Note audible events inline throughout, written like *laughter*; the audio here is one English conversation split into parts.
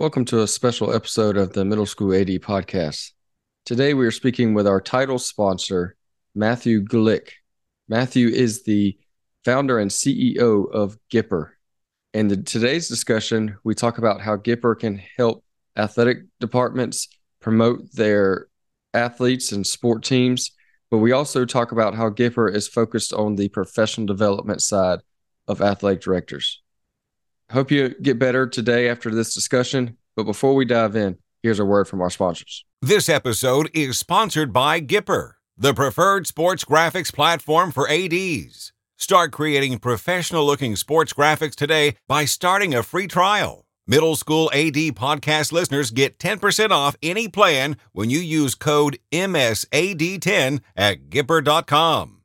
Welcome to a special episode of the Middle School AD podcast. Today we are speaking with our title sponsor, Matthew Glick. Matthew is the founder and CEO of Gipper. In today's discussion, we talk about how Gipper can help athletic departments promote their athletes and sport teams, but we also talk about how Gipper is focused on the professional development side of athletic directors. Hope you get better today after this discussion. But before we dive in, here's a word from our sponsors. This episode is sponsored by Gipper, the preferred sports graphics platform for ADs. Start creating professional looking sports graphics today by starting a free trial. Middle School AD podcast listeners get 10% off any plan when you use code MSAD10 at Gipper.com.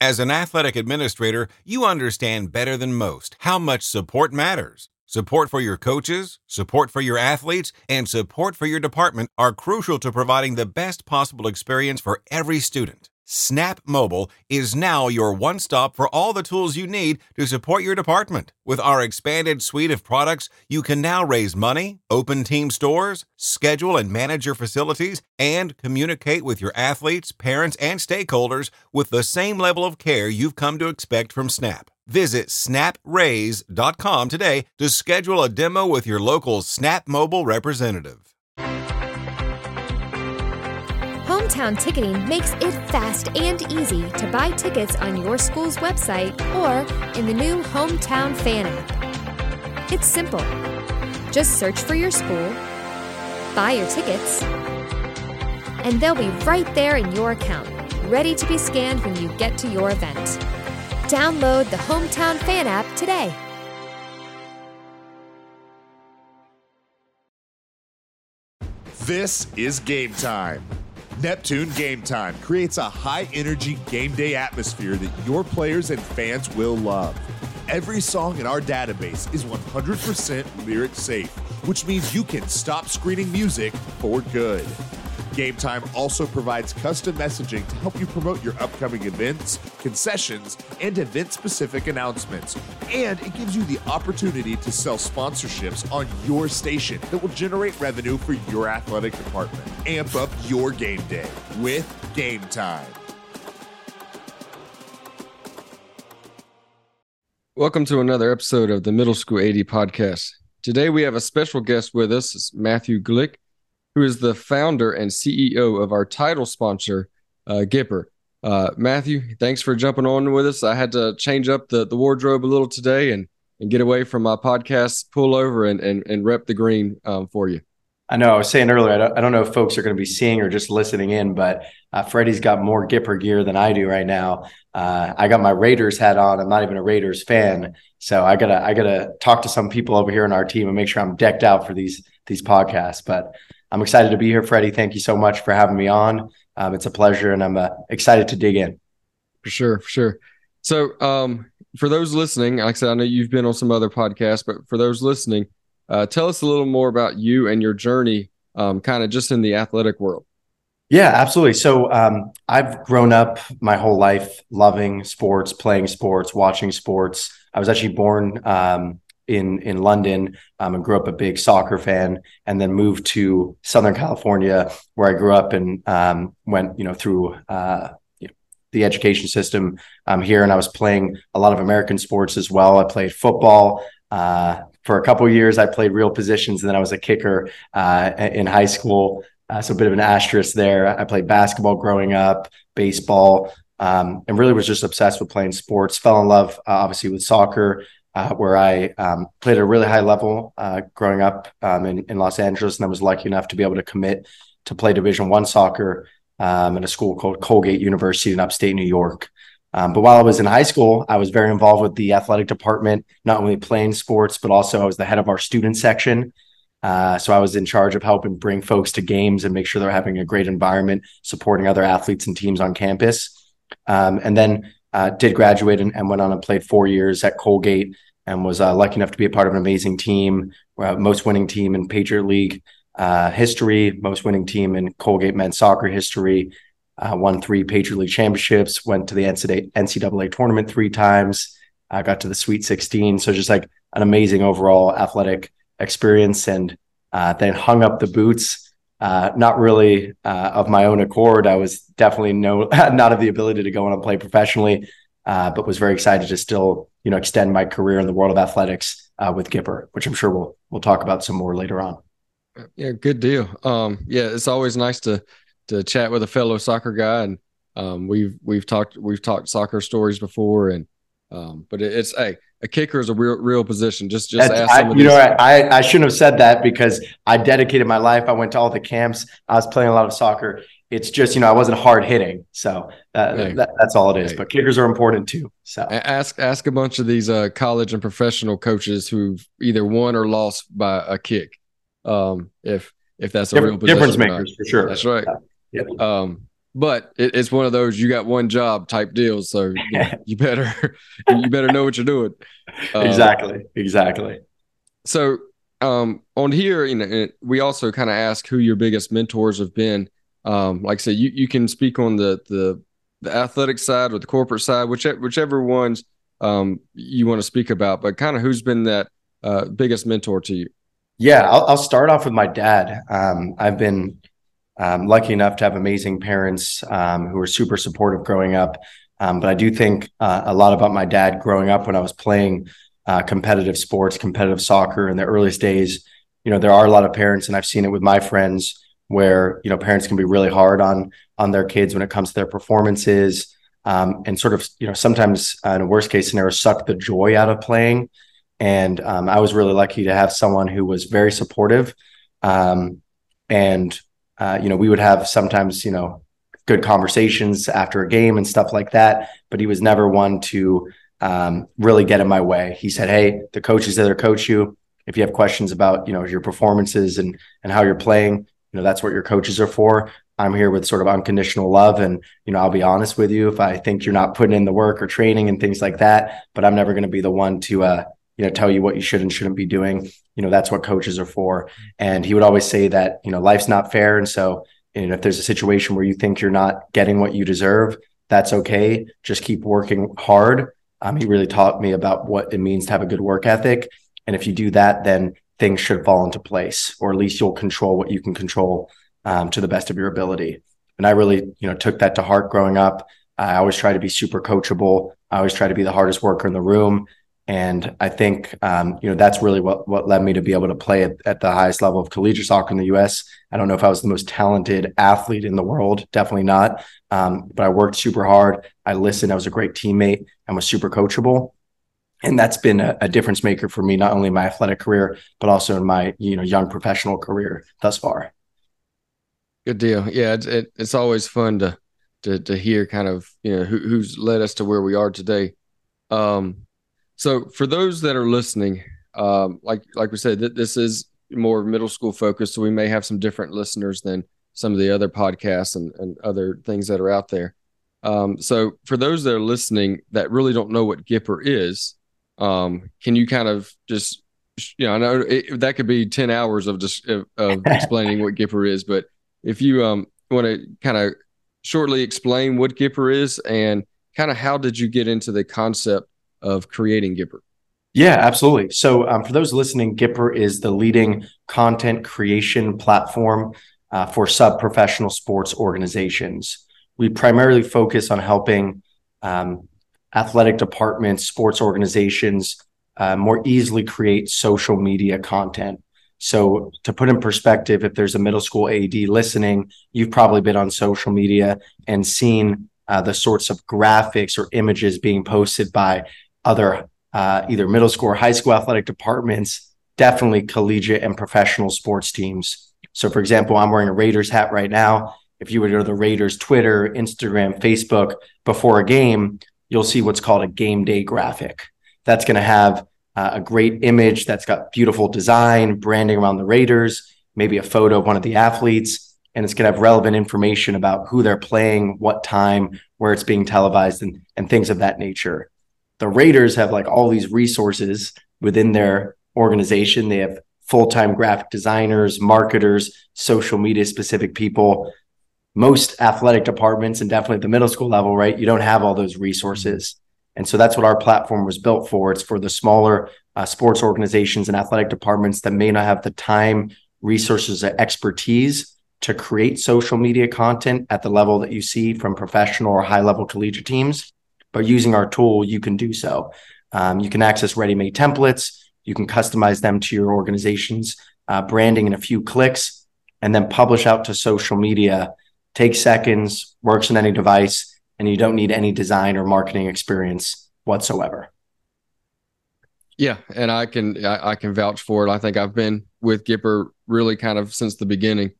As an athletic administrator, you understand better than most how much support matters. Support for your coaches, support for your athletes, and support for your department are crucial to providing the best possible experience for every student. Snap Mobile is now your one stop for all the tools you need to support your department. With our expanded suite of products, you can now raise money, open team stores, schedule and manage your facilities, and communicate with your athletes, parents, and stakeholders with the same level of care you've come to expect from Snap. Visit snapraise.com today to schedule a demo with your local Snap Mobile representative. Hometown Ticketing makes it fast and easy to buy tickets on your school's website or in the new Hometown Fan app. It's simple. Just search for your school, buy your tickets, and they'll be right there in your account, ready to be scanned when you get to your event. Download the Hometown Fan app today. This is game time. Neptune Game Time creates a high energy game day atmosphere that your players and fans will love. Every song in our database is 100% lyric safe, which means you can stop screening music for good. Game Time also provides custom messaging to help you promote your upcoming events, concessions, and event specific announcements. And it gives you the opportunity to sell sponsorships on your station that will generate revenue for your athletic department. Amp up your game day with Game Time. Welcome to another episode of the Middle School AD podcast. Today we have a special guest with us, it's Matthew Glick who is the founder and CEO of our title sponsor, uh, Gipper. Uh, Matthew, thanks for jumping on with us. I had to change up the, the wardrobe a little today and, and get away from my podcast, pull over and, and, and rep the green um, for you. I know. I was saying earlier, I don't, I don't know if folks are going to be seeing or just listening in, but uh, Freddie's got more Gipper gear than I do right now. Uh, I got my Raiders hat on. I'm not even a Raiders fan, so I gotta I gotta talk to some people over here in our team and make sure I'm decked out for these these podcasts. But I'm excited to be here, Freddie. Thank you so much for having me on. Um, it's a pleasure, and I'm uh, excited to dig in. For sure, for sure. So, um, for those listening, like I said, I know you've been on some other podcasts, but for those listening, uh, tell us a little more about you and your journey, um, kind of just in the athletic world. Yeah, absolutely. So um, I've grown up my whole life loving sports, playing sports, watching sports. I was actually born um, in in London um, and grew up a big soccer fan, and then moved to Southern California where I grew up and um, went you know through uh, you know, the education system um, here, and I was playing a lot of American sports as well. I played football. Uh, for a couple years, I played real positions, and then I was a kicker uh, in high school. Uh, so a bit of an asterisk there. I played basketball growing up, baseball, um, and really was just obsessed with playing sports. Fell in love, uh, obviously, with soccer uh, where I um, played at a really high level uh, growing up um, in, in, Los Angeles, and I was lucky enough to be able to commit to play Division One soccer um, at a school called Colgate University in upstate New York. Um, but while I was in high school, I was very involved with the athletic department, not only playing sports, but also I was the head of our student section. Uh, so I was in charge of helping bring folks to games and make sure they're having a great environment, supporting other athletes and teams on campus. Um, and then uh, did graduate and, and, went on and played four years at Colgate and was uh, lucky enough to be a part of an amazing team, uh, most winning team in Patriot League uh, history, most winning team in Colgate men's soccer history. Uh, won three Patriot League championships, went to the NCAA, NCAA tournament three times, uh, got to the Sweet 16. So just like an amazing overall athletic experience. And then hung up the boots. Uh, not really uh, of my own accord. I was definitely no *laughs* not of the ability to go on and play professionally, uh, but was very excited to still you know extend my career in the world of athletics uh, with Gipper, which I'm sure we'll we'll talk about some more later on. Yeah, good deal. Um, yeah, it's always nice to to chat with a fellow soccer guy, and um, we've we've talked we've talked soccer stories before, and um, but it, it's hey, a kicker is a real real position. Just just ask I, you know I I shouldn't have said that because I dedicated my life. I went to all the camps. I was playing a lot of soccer. It's just you know I wasn't hard hitting, so uh, hey. that, that's all it is. Hey. But kickers are important too. So ask ask a bunch of these uh, college and professional coaches who've either won or lost by a kick. Um, if if that's a different, real difference makers for sure. That's right. Yeah. Um, but it, it's one of those you got one job type deals, so *laughs* you, you better *laughs* you better know what you're doing. Uh, exactly, exactly. So um, on here, you know, we also kind of ask who your biggest mentors have been. Um, like I said, you you can speak on the the the athletic side or the corporate side, whichever whichever ones um, you want to speak about. But kind of who's been that uh, biggest mentor to you? Yeah, I'll, I'll start off with my dad. Um, I've been um, lucky enough to have amazing parents um, who were super supportive growing up. Um, but I do think uh, a lot about my dad growing up when I was playing uh, competitive sports, competitive soccer in the earliest days. You know, there are a lot of parents, and I've seen it with my friends where you know parents can be really hard on on their kids when it comes to their performances, um, and sort of you know sometimes uh, in a worst case scenario suck the joy out of playing. And um, I was really lucky to have someone who was very supportive, um, and uh, you know, we would have sometimes, you know, good conversations after a game and stuff like that. But he was never one to um, really get in my way. He said, "Hey, the coach is there to coach you. If you have questions about, you know, your performances and and how you're playing, you know, that's what your coaches are for. I'm here with sort of unconditional love, and you know, I'll be honest with you if I think you're not putting in the work or training and things like that. But I'm never going to be the one to, uh, you know, tell you what you should and shouldn't be doing. You know that's what coaches are for. And he would always say that you know life's not fair. And so you know if there's a situation where you think you're not getting what you deserve that's okay. Just keep working hard. Um, he really taught me about what it means to have a good work ethic. And if you do that then things should fall into place or at least you'll control what you can control um, to the best of your ability. And i really you know took that to heart growing up. I always try to be super coachable. I always try to be the hardest worker in the room and I think um, you know that's really what what led me to be able to play at, at, the highest level of collegiate soccer in the U.S. I don't know if I was the most talented athlete in the world, definitely not. Um, but I worked super hard. I listened. I was a great teammate and was super coachable. And that's been a, a difference maker for me, not only in my athletic career, but also in my you know young professional career thus far. Good deal. Yeah, it's it, it's always fun to to to hear kind of you know who, who's led us to where we are today. Um, so for those that are listening, um, like like we said, th- this is more middle school focused, so we may have some different listeners than some of the other podcasts and, and other things that are out there. Um, so for those that are listening that really don't know what Gipper is, um, can you kind of just you know I know it, that could be ten hours of just of, of *laughs* explaining what Gipper is, but if you um, want to kind of shortly explain what Gipper is and kind of how did you get into the concept of creating Gipper? Yeah, absolutely. So, um, for those listening, Gipper is the leading content creation platform uh, for sub professional sports organizations. We primarily focus on helping um, athletic departments, sports organizations uh, more easily create social media content. So, to put in perspective, if there's a middle school AD listening, you've probably been on social media and seen uh, the sorts of graphics or images being posted by other uh, either middle school or high school athletic departments, definitely collegiate and professional sports teams. So, for example, I'm wearing a Raiders hat right now. If you were to go to the Raiders Twitter, Instagram, Facebook before a game, you'll see what's called a game day graphic. That's going to have uh, a great image that's got beautiful design, branding around the Raiders, maybe a photo of one of the athletes, and it's going to have relevant information about who they're playing, what time, where it's being televised, and, and things of that nature the Raiders have like all these resources within their organization. They have full-time graphic designers, marketers, social media specific people. Most athletic departments and definitely at the middle school level, right? You don't have all those resources. And so that's what our platform was built for. It's for the smaller uh, sports organizations and athletic departments that may not have the time resources and expertise to create social media content at the level that you see from professional or high level collegiate teams. But using our tool, you can do so. Um, you can access ready made templates. You can customize them to your organization's uh, branding in a few clicks and then publish out to social media. Takes seconds, works on any device, and you don't need any design or marketing experience whatsoever. Yeah, and I can I, I, can vouch for it. I think I've been with Gipper really kind of since the beginning,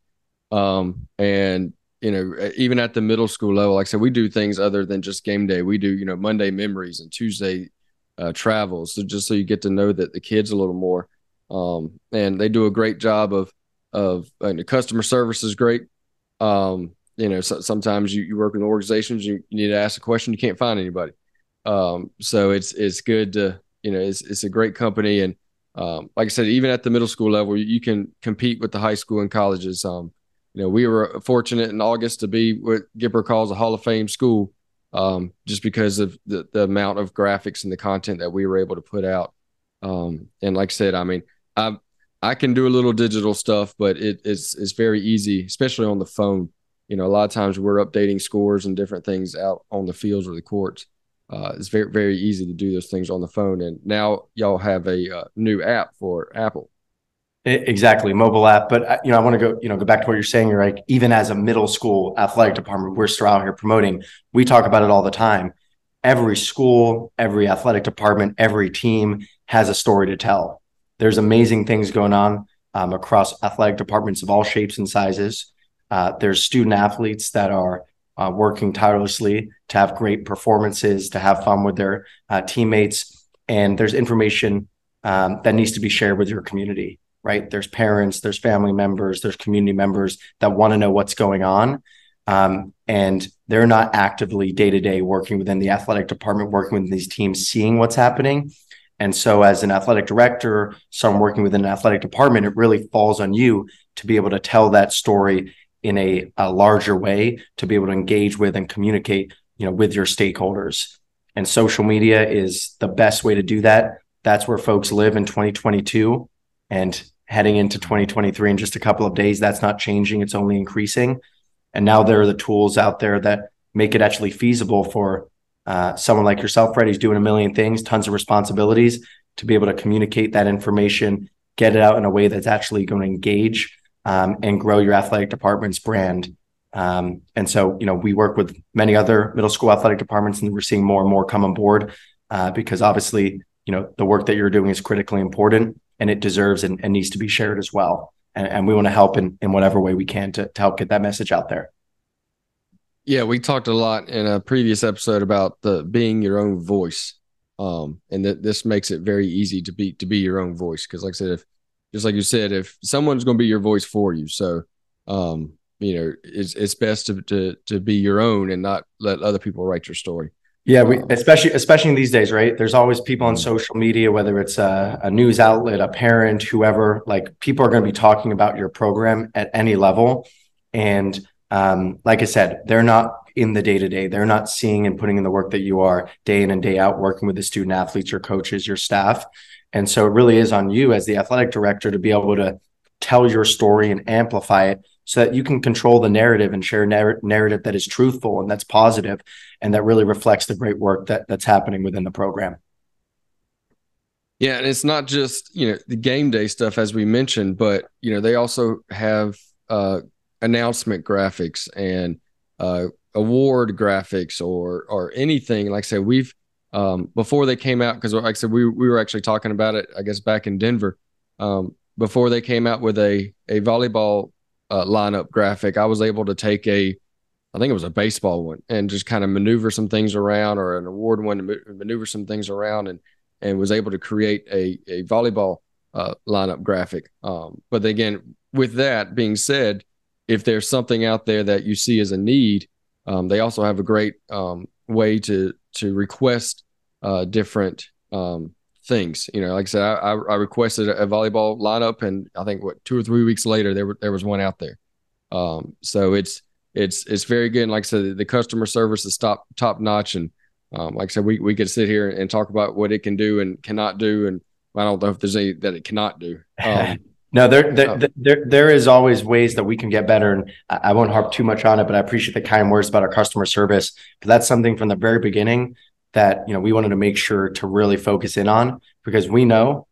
um, and you know even at the middle school level, like I said, we do things other than just game day. We do you know Monday memories and Tuesday uh, travels, so just so you get to know that the kids a little more, um, and they do a great job of of the customer service is great. Um, you know, so, sometimes you, you work in organizations, you, you need to ask a question, you can't find anybody. Um, so it's it's good to you know, it's it's a great company, and um, like I said, even at the middle school level, you can compete with the high school and colleges. Um, you know, we were fortunate in August to be what Gipper calls a Hall of Fame school, um, just because of the, the amount of graphics and the content that we were able to put out. Um, and like I said, I mean, I I can do a little digital stuff, but it, it's it's very easy, especially on the phone. You know, a lot of times we're updating scores and different things out on the fields or the courts uh, it's very very easy to do those things on the phone. And now y'all have a uh, new app for Apple. Exactly, mobile app. But uh, you know, I want to go you know go back to what you're saying. You're like even as a middle school athletic department, we're still out here promoting. We talk about it all the time. Every school, every athletic department, every team has a story to tell. There's amazing things going on um, across athletic departments of all shapes and sizes. Uh, there's student athletes that are uh, working tirelessly to have great performances, to have fun with their uh, teammates. And there's information um, that needs to be shared with your community, right? There's parents, there's family members, there's community members that want to know what's going on. Um, and they're not actively day to day working within the athletic department, working with these teams, seeing what's happening. And so, as an athletic director, someone working within an athletic department, it really falls on you to be able to tell that story in a, a larger way to be able to engage with and communicate you know with your stakeholders and social media is the best way to do that that's where folks live in 2022 and heading into 2023 in just a couple of days. That's not changing it's only increasing. And now there are the tools out there that make it actually feasible for uh, someone like yourself Fred who's doing a million things tons of responsibilities to be able to communicate that information get it out in a way that's actually going to engage um, and grow your athletic department's brand. Um, and so, you know, we work with many other middle school athletic departments, and we're seeing more and more come on board uh, because obviously, you know, the work that you're doing is critically important and it deserves and, and needs to be shared as well. And, and we want to help in, in whatever way we can to, to help get that message out there. Yeah, we talked a lot in a previous episode about the being your own voice, um, and that this makes it very easy to be to be your own voice. Because, like I said, if just like you said, if someone's going to be your voice for you, so um, you know, it's it's best to to to be your own and not let other people write your story. Yeah, we, um, especially especially in these days, right? There's always people on mm-hmm. social media, whether it's a, a news outlet, a parent, whoever. Like people are going to be talking about your program at any level, and um, like I said, they're not in the day to day. They're not seeing and putting in the work that you are day in and day out, working with the student athletes, your coaches, your staff. And so it really is on you as the athletic director to be able to tell your story and amplify it so that you can control the narrative and share narr- narrative that is truthful and that's positive and that really reflects the great work that that's happening within the program. Yeah, and it's not just, you know, the game day stuff as we mentioned, but you know, they also have uh announcement graphics and uh award graphics or or anything like I said we've um, before they came out because like I said we we were actually talking about it I guess back in Denver um, before they came out with a a volleyball uh, lineup graphic I was able to take a I think it was a baseball one and just kind of maneuver some things around or an award one to maneuver some things around and and was able to create a a volleyball uh, lineup graphic um, but again with that being said if there's something out there that you see as a need um, they also have a great um, way to to request uh, different um, things. You know, like I said, I, I requested a, volleyball lineup, and I think what two or three weeks later there were, there was one out there. Um, so it's it's it's very good. And like I said, the customer service is top top notch. And um, like I said, we we could sit here and talk about what it can do and cannot do, and I don't know if there's any that it cannot do. Um, *laughs* No, there, there, oh. there, there is always ways that we can get better, and I won't harp too much on it. But I appreciate the kind words about our customer service But that's something from the very beginning that you know we wanted to make sure to really focus in on because we know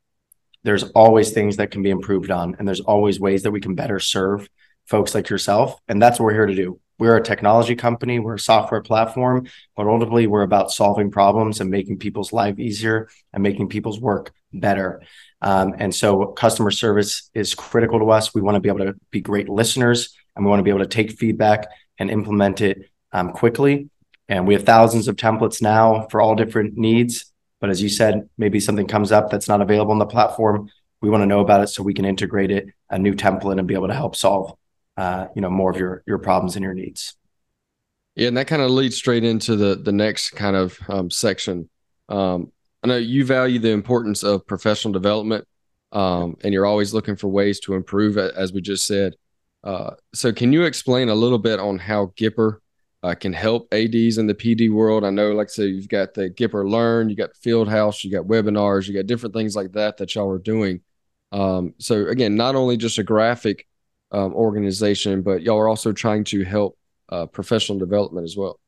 there's always things that can be improved on, and there's always ways that we can better serve folks like yourself, and that's what we're here to do. We're a technology company, we're a software platform, but ultimately we're about solving problems and making people's life easier and making people's work better. Um, and so customer service is critical to us. We want to be able to be great listeners and we want to be able to take feedback and implement it um, quickly. And we have thousands of templates now for all different needs. But as you said, maybe something comes up that's not available on the platform. We want to know about it so we can integrate it, a new template, and be able to help solve, uh, you know, more of your your problems and your needs. Yeah, and that kind of leads straight into the the next kind of um, section. Um, I know you value the importance of professional development, um, and you're always looking for ways to improve, as we just said. Uh, so, can you explain a little bit on how Gipper uh, can help ADs in the PD world? I know, like I said, you've got the Gipper Learn, you got the Field House, you got webinars, you got different things like that that y'all are doing. Um, so, again, not only just a graphic um, organization, but y'all are also trying to help uh, professional development as well.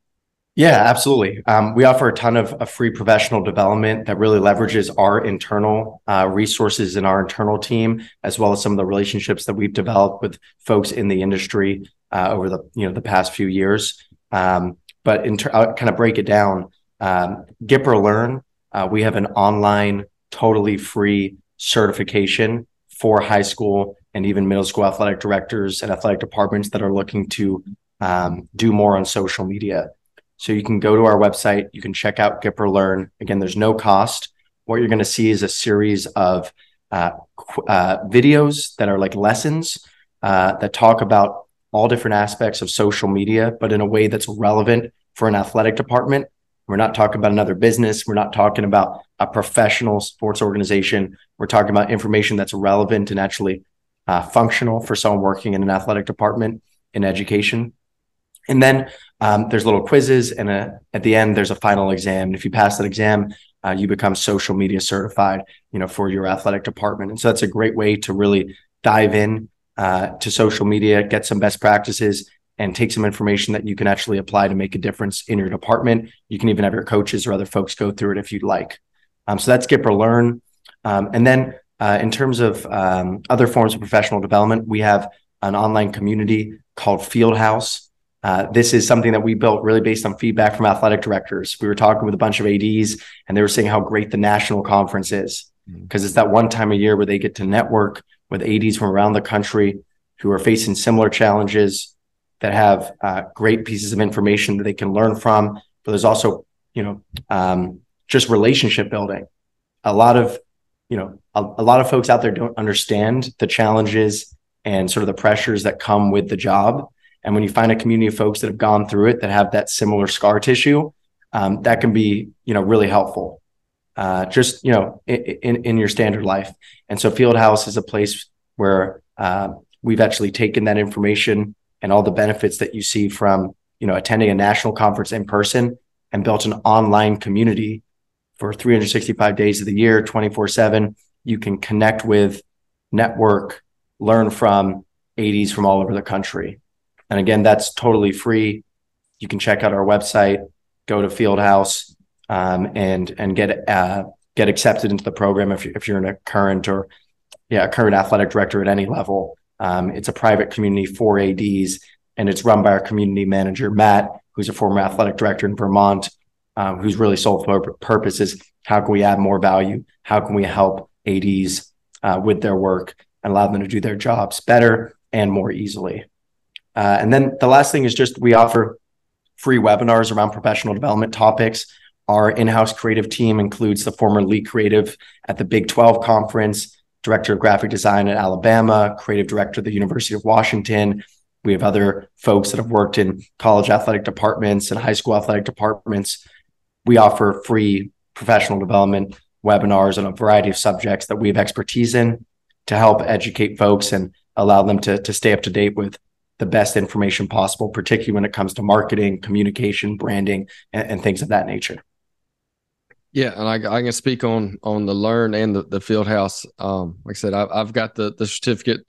Yeah, absolutely. Um, we offer a ton of, of, free professional development that really leverages our internal uh, resources in our internal team, as well as some of the relationships that we've developed with folks in the industry uh, over the you know the past few years. Um, but in ter- I'll kind of break it down. Um, Gipper Learn, uh, we have an online, totally free certification for high school and even middle school athletic directors and athletic departments that are looking to um, do more on social media. So you can go to our website, you can check out Gipper Learn. Again, there's no cost. What you're going to see is a series of uh, uh, videos that are like lessons uh, that talk about all different aspects of social media, but in a way that's relevant for an athletic department. We're not talking about another business. We're not talking about a professional sports organization. We're talking about information that's relevant and actually uh, functional for someone working in an athletic department in education. And then um, there's little quizzes, and a, at the end there's a final exam. And if you pass that exam, uh, you become social media certified, you know, for your athletic department. And so that's a great way to really dive in uh, to social media, get some best practices, and take some information that you can actually apply to make a difference in your department. You can even have your coaches or other folks go through it if you'd like. Um, so that's Gipper Learn. Um, and then uh, in terms of um, other forms of professional development, we have an online community called Field House. Uh, this is something that we built really based on feedback from athletic directors. We were talking with a bunch of ADs and they were saying how great the national conference is because mm-hmm. it's that one time a year where they get to network with ADs from around the country who are facing similar challenges that have uh, great pieces of information that they can learn from. But there's also, you know, um, just relationship building. A lot of, you know, a, a lot of folks out there don't understand the challenges and sort of the pressures that come with the job and when you find a community of folks that have gone through it that have that similar scar tissue, um, that can be you know really helpful. Uh, just you know in, in, in your standard life. And so Fieldhouse is a place where uh, we've actually taken that information and all the benefits that you see from you know attending a national conference in person and built an online community for 365 days of the year 24 7 you can connect with network learn from ADs from all over the country and again, that's totally free. You can check out our website, go to Fieldhouse, um, and and get uh, get accepted into the program if, if you're in a current or yeah current athletic director at any level. Um, it's a private community for ADs, and it's run by our community manager Matt, who's a former athletic director in Vermont, um, whose really sole purpose is how can we add more value? How can we help ADs uh, with their work and allow them to do their jobs better and more easily? Uh, and then the last thing is just we offer free webinars around professional development topics. Our in-house creative team includes the former lead creative at the Big 12 conference, director of graphic design at Alabama, creative director at the University of Washington. We have other folks that have worked in college athletic departments and high school athletic departments. We offer free professional development webinars on a variety of subjects that we have expertise in to help educate folks and allow them to, to stay up to date with the best information possible, particularly when it comes to marketing, communication, branding, and, and things of that nature. Yeah, and I, I can speak on on the learn and the, the field house. Um, like I said, I, have got the the certificate,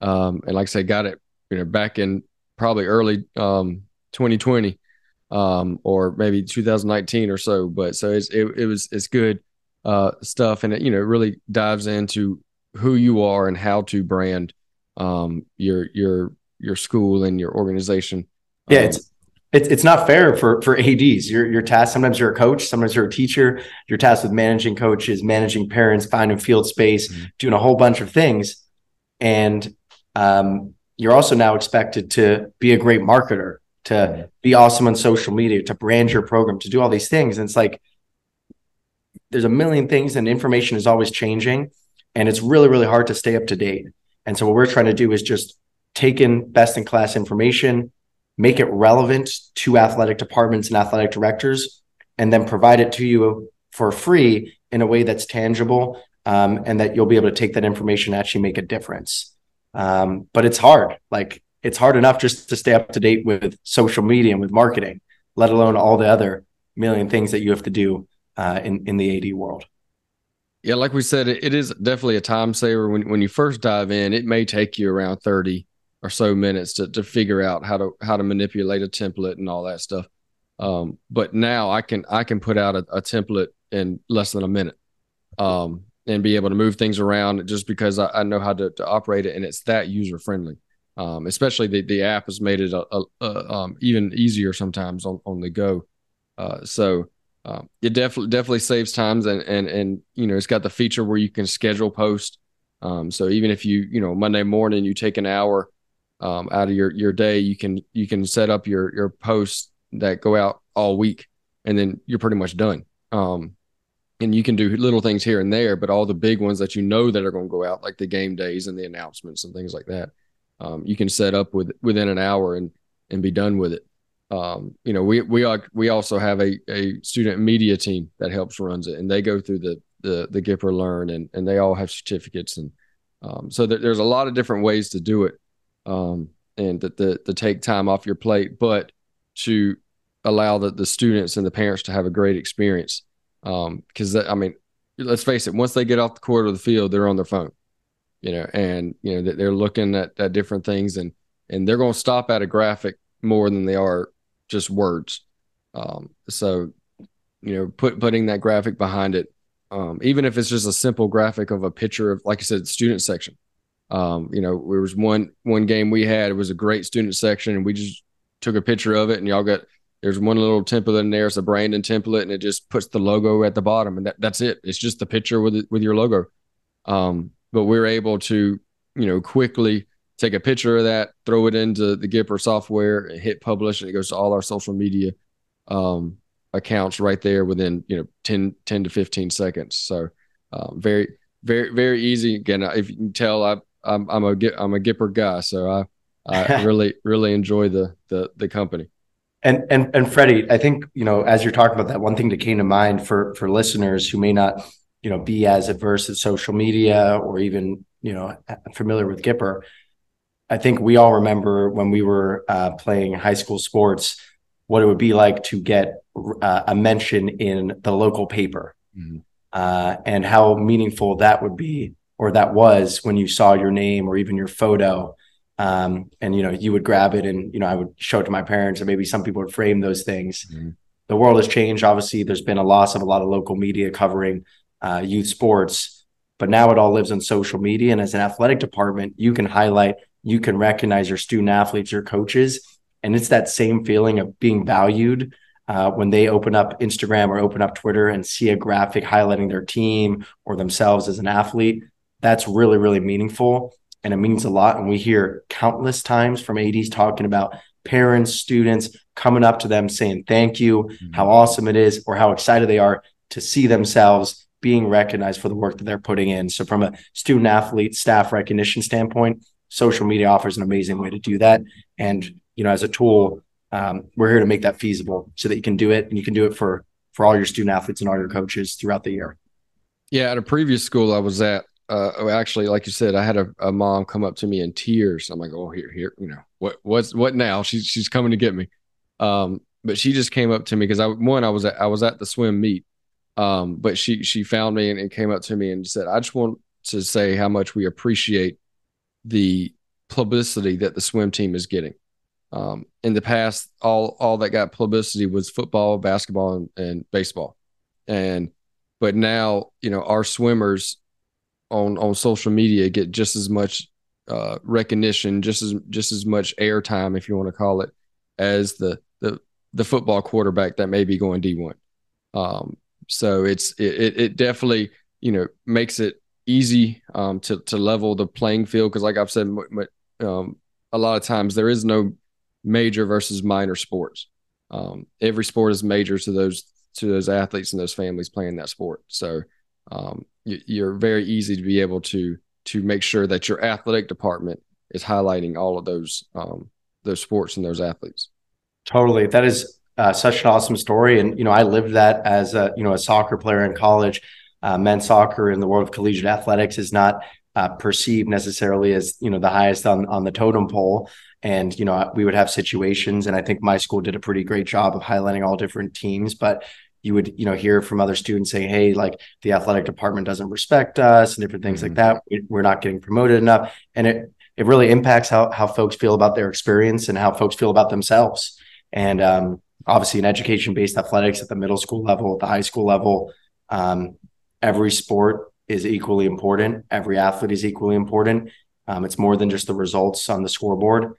um, and like I said, got it you know back in probably early um, 2020, um, or maybe 2019 or so. But so it's it, it was it's good uh, stuff, and it you know really dives into who you are and how to brand um, your your your school and your organization. Yeah, it's it's it's not fair for for ADs you're you're tasked sometimes you're a coach sometimes you're a teacher you're tasked with managing coaches managing parents finding field space mm-hmm. doing a whole bunch of things and um, you're also now expected to be a great marketer to mm-hmm. be awesome on social media to brand your program to do all these things and it's like there's a million things and information is always changing and it's really really hard to stay up to date and so what we're trying to do is just take in best in class information make it relevant to athletic departments and athletic directors, and then provide it to you for free in a way that's tangible um, and that you'll be able to take that information and actually make a difference. Um, but it's hard. Like it's hard enough just to stay up to date with social media and with marketing, let alone all the other million things that you have to do uh, in in the AD world. Yeah, like we said, it, is definitely a time saver. When when you first dive in, it may take you around thirty or so minutes to to figure out how to how to manipulate a template and all that stuff. Um, but now I can I can put out a, a template in less than a minute, um, and be able to move things around just because I, I know how to, to, operate it and it's that user friendly. Um, especially the the app has made it a, a, a, um, even easier sometimes on on the go. Uh, so um, it definitely definitely saves times and and and you know it's got the feature where you can schedule post. Um, so even if you you know Monday morning you take an hour um, out of your your day, you can you can set up your your posts that go out all week, and then you're pretty much done. Um, and you can do little things here and there, but all the big ones that you know that are going to go out, like the game days and the announcements and things like that, um, you can set up with within an hour and and be done with it. Um, you know, we we are we also have a a student media team that helps runs it, and they go through the the the Gipper Learn, and and they all have certificates, and um, so there's a lot of different ways to do it um, and to, to, to take time off your plate, but to allow the, the students and the parents to have a great experience. Because um, I mean, let's face it, once they get off the court or the field, they're on their phone, you know, and you know that they're looking at, at different things, and and they're going to stop at a graphic more than they are just words. Um, so, you know, put putting that graphic behind it, um, even if it's just a simple graphic of a picture of, like I said, student section. Um, you know, there was one one game we had. It was a great student section, and we just took a picture of it, and y'all got there's one little template in there. It's a Brandon template, and it just puts the logo at the bottom, and that, that's it. It's just the picture with with your logo. Um, but we're able to, you know, quickly take a picture of that, throw it into the Gipper software, and hit publish, and it goes to all our social media um, accounts right there within you know 10, 10 to fifteen seconds. So um, very very very easy. Again, if you can tell, I I'm I'm a I'm a Gipper guy, so I I *laughs* really really enjoy the the the company. And and and Freddie, I think you know as you're talking about that, one thing that came to mind for for listeners who may not you know be as adverse to social media or even you know familiar with Gipper. I think we all remember when we were uh, playing high school sports, what it would be like to get uh, a mention in the local paper, mm-hmm. uh, and how meaningful that would be or that was when you saw your name or even your photo. Um, and you know you would grab it and you know i would show it to my parents and maybe some people would frame those things. Mm-hmm. the world has changed. Obviously there's been a loss of a lot of local media covering uh, youth sports but now it all lives on social media. And as an athletic department you can highlight you can recognize your student athletes your coaches and it's that same feeling of being valued uh, when they open up instagram or open up twitter and see a graphic highlighting their team or themselves as an athlete that's really, really meaningful. And it means a lot. And we hear countless times from ADs talking about parents, students coming up to them saying thank you, mm-hmm. how awesome it is, or how excited they are to see themselves being recognized for the work that they're putting in. So, from a student athlete staff recognition standpoint, social media offers an amazing way to do that. And, you know, as a tool, um, we're here to make that feasible so that you can do it and you can do it for for all your student athletes and all your coaches throughout the year. Yeah, at a previous school I was at, uh, oh, actually, like you said, I had a, a, mom come up to me in tears. I'm like, oh, here, here, you know, what, what's, what now? She's, she's coming to get me. Um, but she just came up to me because I, one, I was at, I was at the swim meet, Um, but she she found me and, and came up to me and said, "I just want to say how much we appreciate the publicity that the swim team is getting. Um, in the past, all all that got publicity was football, basketball, and, and baseball, and but now you know our swimmers on on social media get just as much uh, recognition, just as just as much airtime, if you want to call it, as the the the football quarterback that may be going D one. Um, so it's it it definitely you know makes it easy um, to to level the playing field because, like I've said, um, a lot of times there is no major versus minor sports. Um, every sport is major to those to those athletes and those families playing that sport. So um, you, are very easy to be able to to make sure that your athletic department is highlighting all of those um, those sports and those athletes. Totally, that is uh, such an awesome story, and you know I lived that as a you know a soccer player in college. Uh, men's soccer in the world of collegiate athletics is not uh, perceived necessarily as you know the highest on on the totem pole. And you know we would have situations and i think my school did a pretty great job of highlighting all different teams but you would you know hear from other students saying hey like the athletic department doesn't respect us and different things mm-hmm. like that we're not getting promoted enough. And it it really impacts how how folks feel about their experience and how folks feel about themselves. And um, obviously in education based athletics at the middle school level at the high school level um, every sport is equally important. Every athlete is equally important. Um, it's more than just the results on the scoreboard.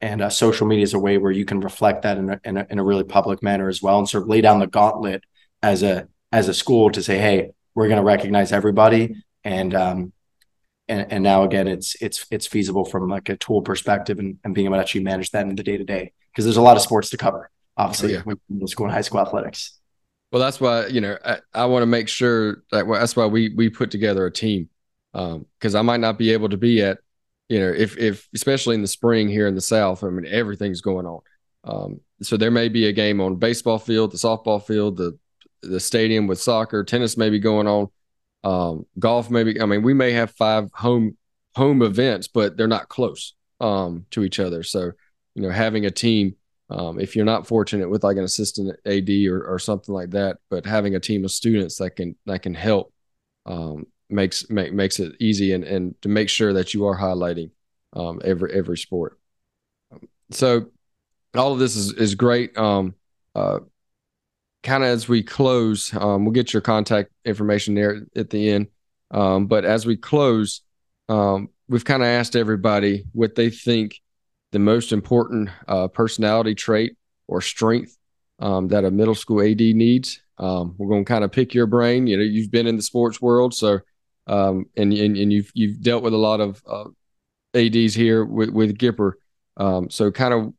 And uh, social media is a way where you can reflect that in a, in a, in a really public manner as well and sort of lay down the gauntlet as a as a school to say hey we're going to recognize everybody. And um and, and now again it's it's it's feasible from like a tool perspective and, and being able to actually manage that in the day to day because there's a lot of sports to cover obviously oh, yeah. middle school and high school athletics well that's why you know i, I want to make sure that well, that's why we we put together a team because um, i might not be able to be at you know, if if especially in the spring here in the South, I mean, everything's going on. Um, so there may be a game on baseball field, the softball field, the the stadium with soccer, tennis may be going on, um, golf maybe. I mean, we may have five home home events, but they're not close um, to each other. So you know, having a team, um, if you're not fortunate with like an assistant AD or, or something like that, but having a team of students that can that can help um, makes make, makes it easy and, and to make sure that you are highlighting um, every every sport. So all of this is is great. Um, uh, kind of as we close, um, we'll get your contact information there at the end. Um, but as we close, um, we've kind of asked everybody what they think the most important uh, personality trait or strength um, that a middle school AD needs. Um, we're going to kind of pick your brain. You know, you've been in the sports world, so um, and, and and you've you've dealt with a lot of uh, ADs here with with Gipper. Um, so, kind of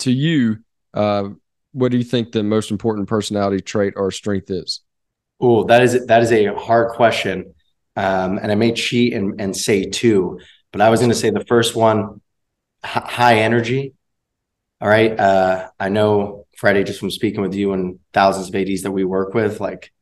to you, uh, what do you think the most important personality trait or strength is? Oh, that is that is a hard question, um, and I may cheat and, and say two, but I was going to say the first one, high energy. All right, uh, I know Freddie, just from speaking with you and thousands of ADs that we work with, like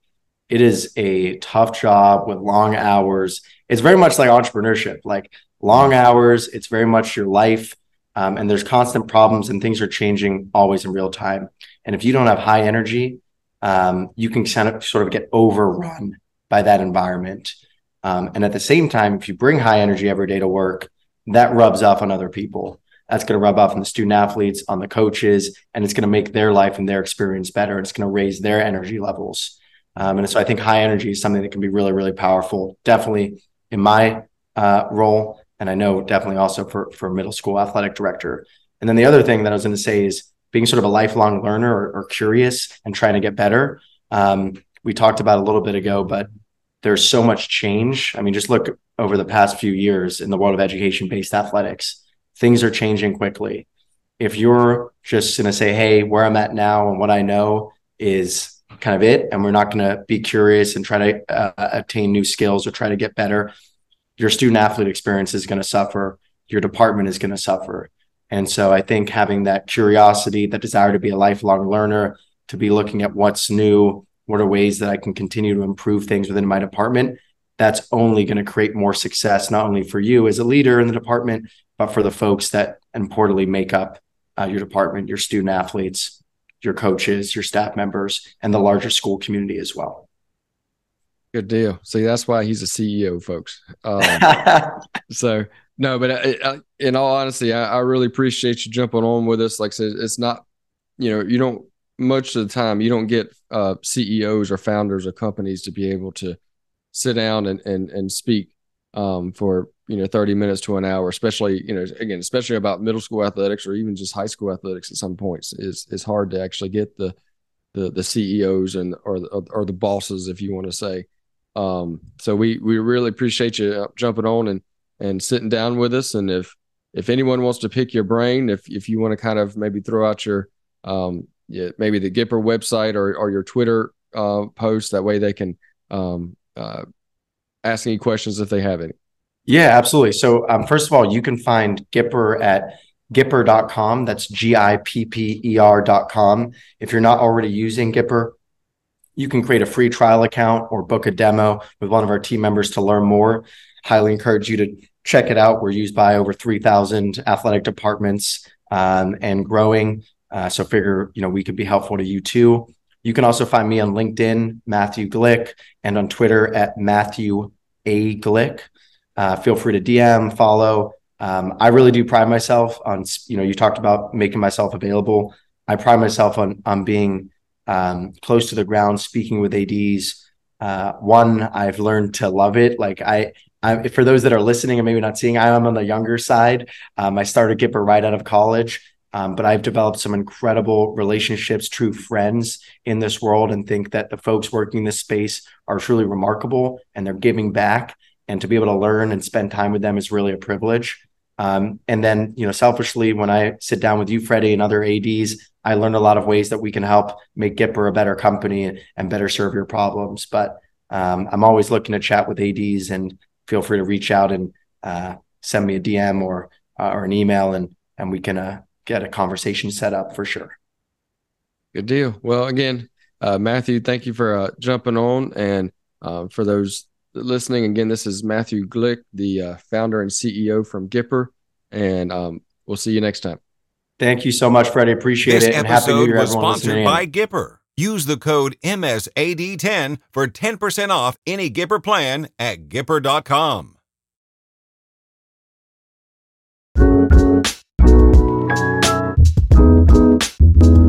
it is a tough job with long hours. It's very much like entrepreneurship, like long hours. It's very much your life. Um, and there's constant problems and things are changing always in real time. And if you don't have high energy, um, you can kind of sort of get overrun by that environment. Um, and at the same time, if you bring high energy every day to work, that rubs off on other people. That's going to rub off on the student athletes, on the coaches, and it's going to make their life and their experience better. It's going to raise their energy levels. Um, and so I think high energy is something that can be really, really powerful. Definitely in my uh, role, and I know definitely also for for middle school athletic director. And then the other thing that I was going to say is being sort of a lifelong learner or, or curious and trying to get better. Um, we talked about a little bit ago, but there's so much change. I mean, just look over the past few years in the world of education based athletics. Things are changing quickly. If you're just going to say, "Hey, where I'm at now and what I know is kind of it and we're not going to be curious and try to uh, obtain new skills or try to get better your student athlete experience is going to suffer your department is going to suffer and so i think having that curiosity that desire to be a lifelong learner to be looking at what's new what are ways that i can continue to improve things within my department that's only going to create more success not only for you as a leader in the department but for the folks that importantly make up uh, your department your student athletes your coaches, your staff members, and the larger school community as well. Good deal. See, that's why he's a CEO, folks. Um, *laughs* so no, but I, I, in all honesty, I, I, really appreciate you jumping on with us. Like I said, it's not, you know, you don't much of the time you don't get uh, CEOs or founders of companies to be able to sit down and and and speak um, for you know 30 minutes to an hour, especially you know again especially about middle school athletics or even just high school athletics at some points is is hard to actually get the the the CEOs and or the, or the bosses if you want to say. Um, so we we really appreciate you uh, jumping on and and sitting down with us. And if if anyone wants to pick your brain, if if you want to kind of maybe throw out your um, yeah, maybe the Gipper website or or your Twitter uh, post, that way they can um, uh, ask any questions if they have any. Yeah, absolutely. So um, first of all, you can find Gipper at gipper.com. That's G-I-P-P-E-R.com. If you're not already using Gipper, you can create a free trial account or book a demo with one of our team members to learn more. Highly encourage you to check it out. We're used by over 3,000 athletic departments um, and growing. Uh, so figure, you know, we could be helpful to you too. You can also find me on LinkedIn, Matthew Glick, and on Twitter at Matthew A. Glick. Uh, feel free to DM, follow. Um, I really do pride myself on, you know, you talked about making myself available. I pride myself on on being um, close to the ground, speaking with ADs. Uh, one, I've learned to love it. Like I, I, for those that are listening and maybe not seeing, I am on the younger side. Um, I started Gipper right out of college. Um, but I've developed some incredible relationships, true friends in this world, and think that the folks working this space are truly remarkable and they're giving back. And to be able to learn and spend time with them is really a privilege. Um, and then, you know, selfishly, when I sit down with you, Freddie, and other ADs, I learn a lot of ways that we can help make Gipper a better company and better serve your problems. But um, I'm always looking to chat with ADs, and feel free to reach out and uh, send me a DM or uh, or an email, and and we can uh, get a conversation set up for sure. Good deal. Well, again, uh, Matthew, thank you for uh, jumping on. And uh, for those listening, again, this is Matthew Glick, the uh, founder and CEO from Gipper. And um, we'll see you next time. Thank you so much, Freddie. Appreciate this it. And happy New Year, was sponsored by Gipper. Use the code MSAD10 for 10% off any Gipper plan at Gipper.com. you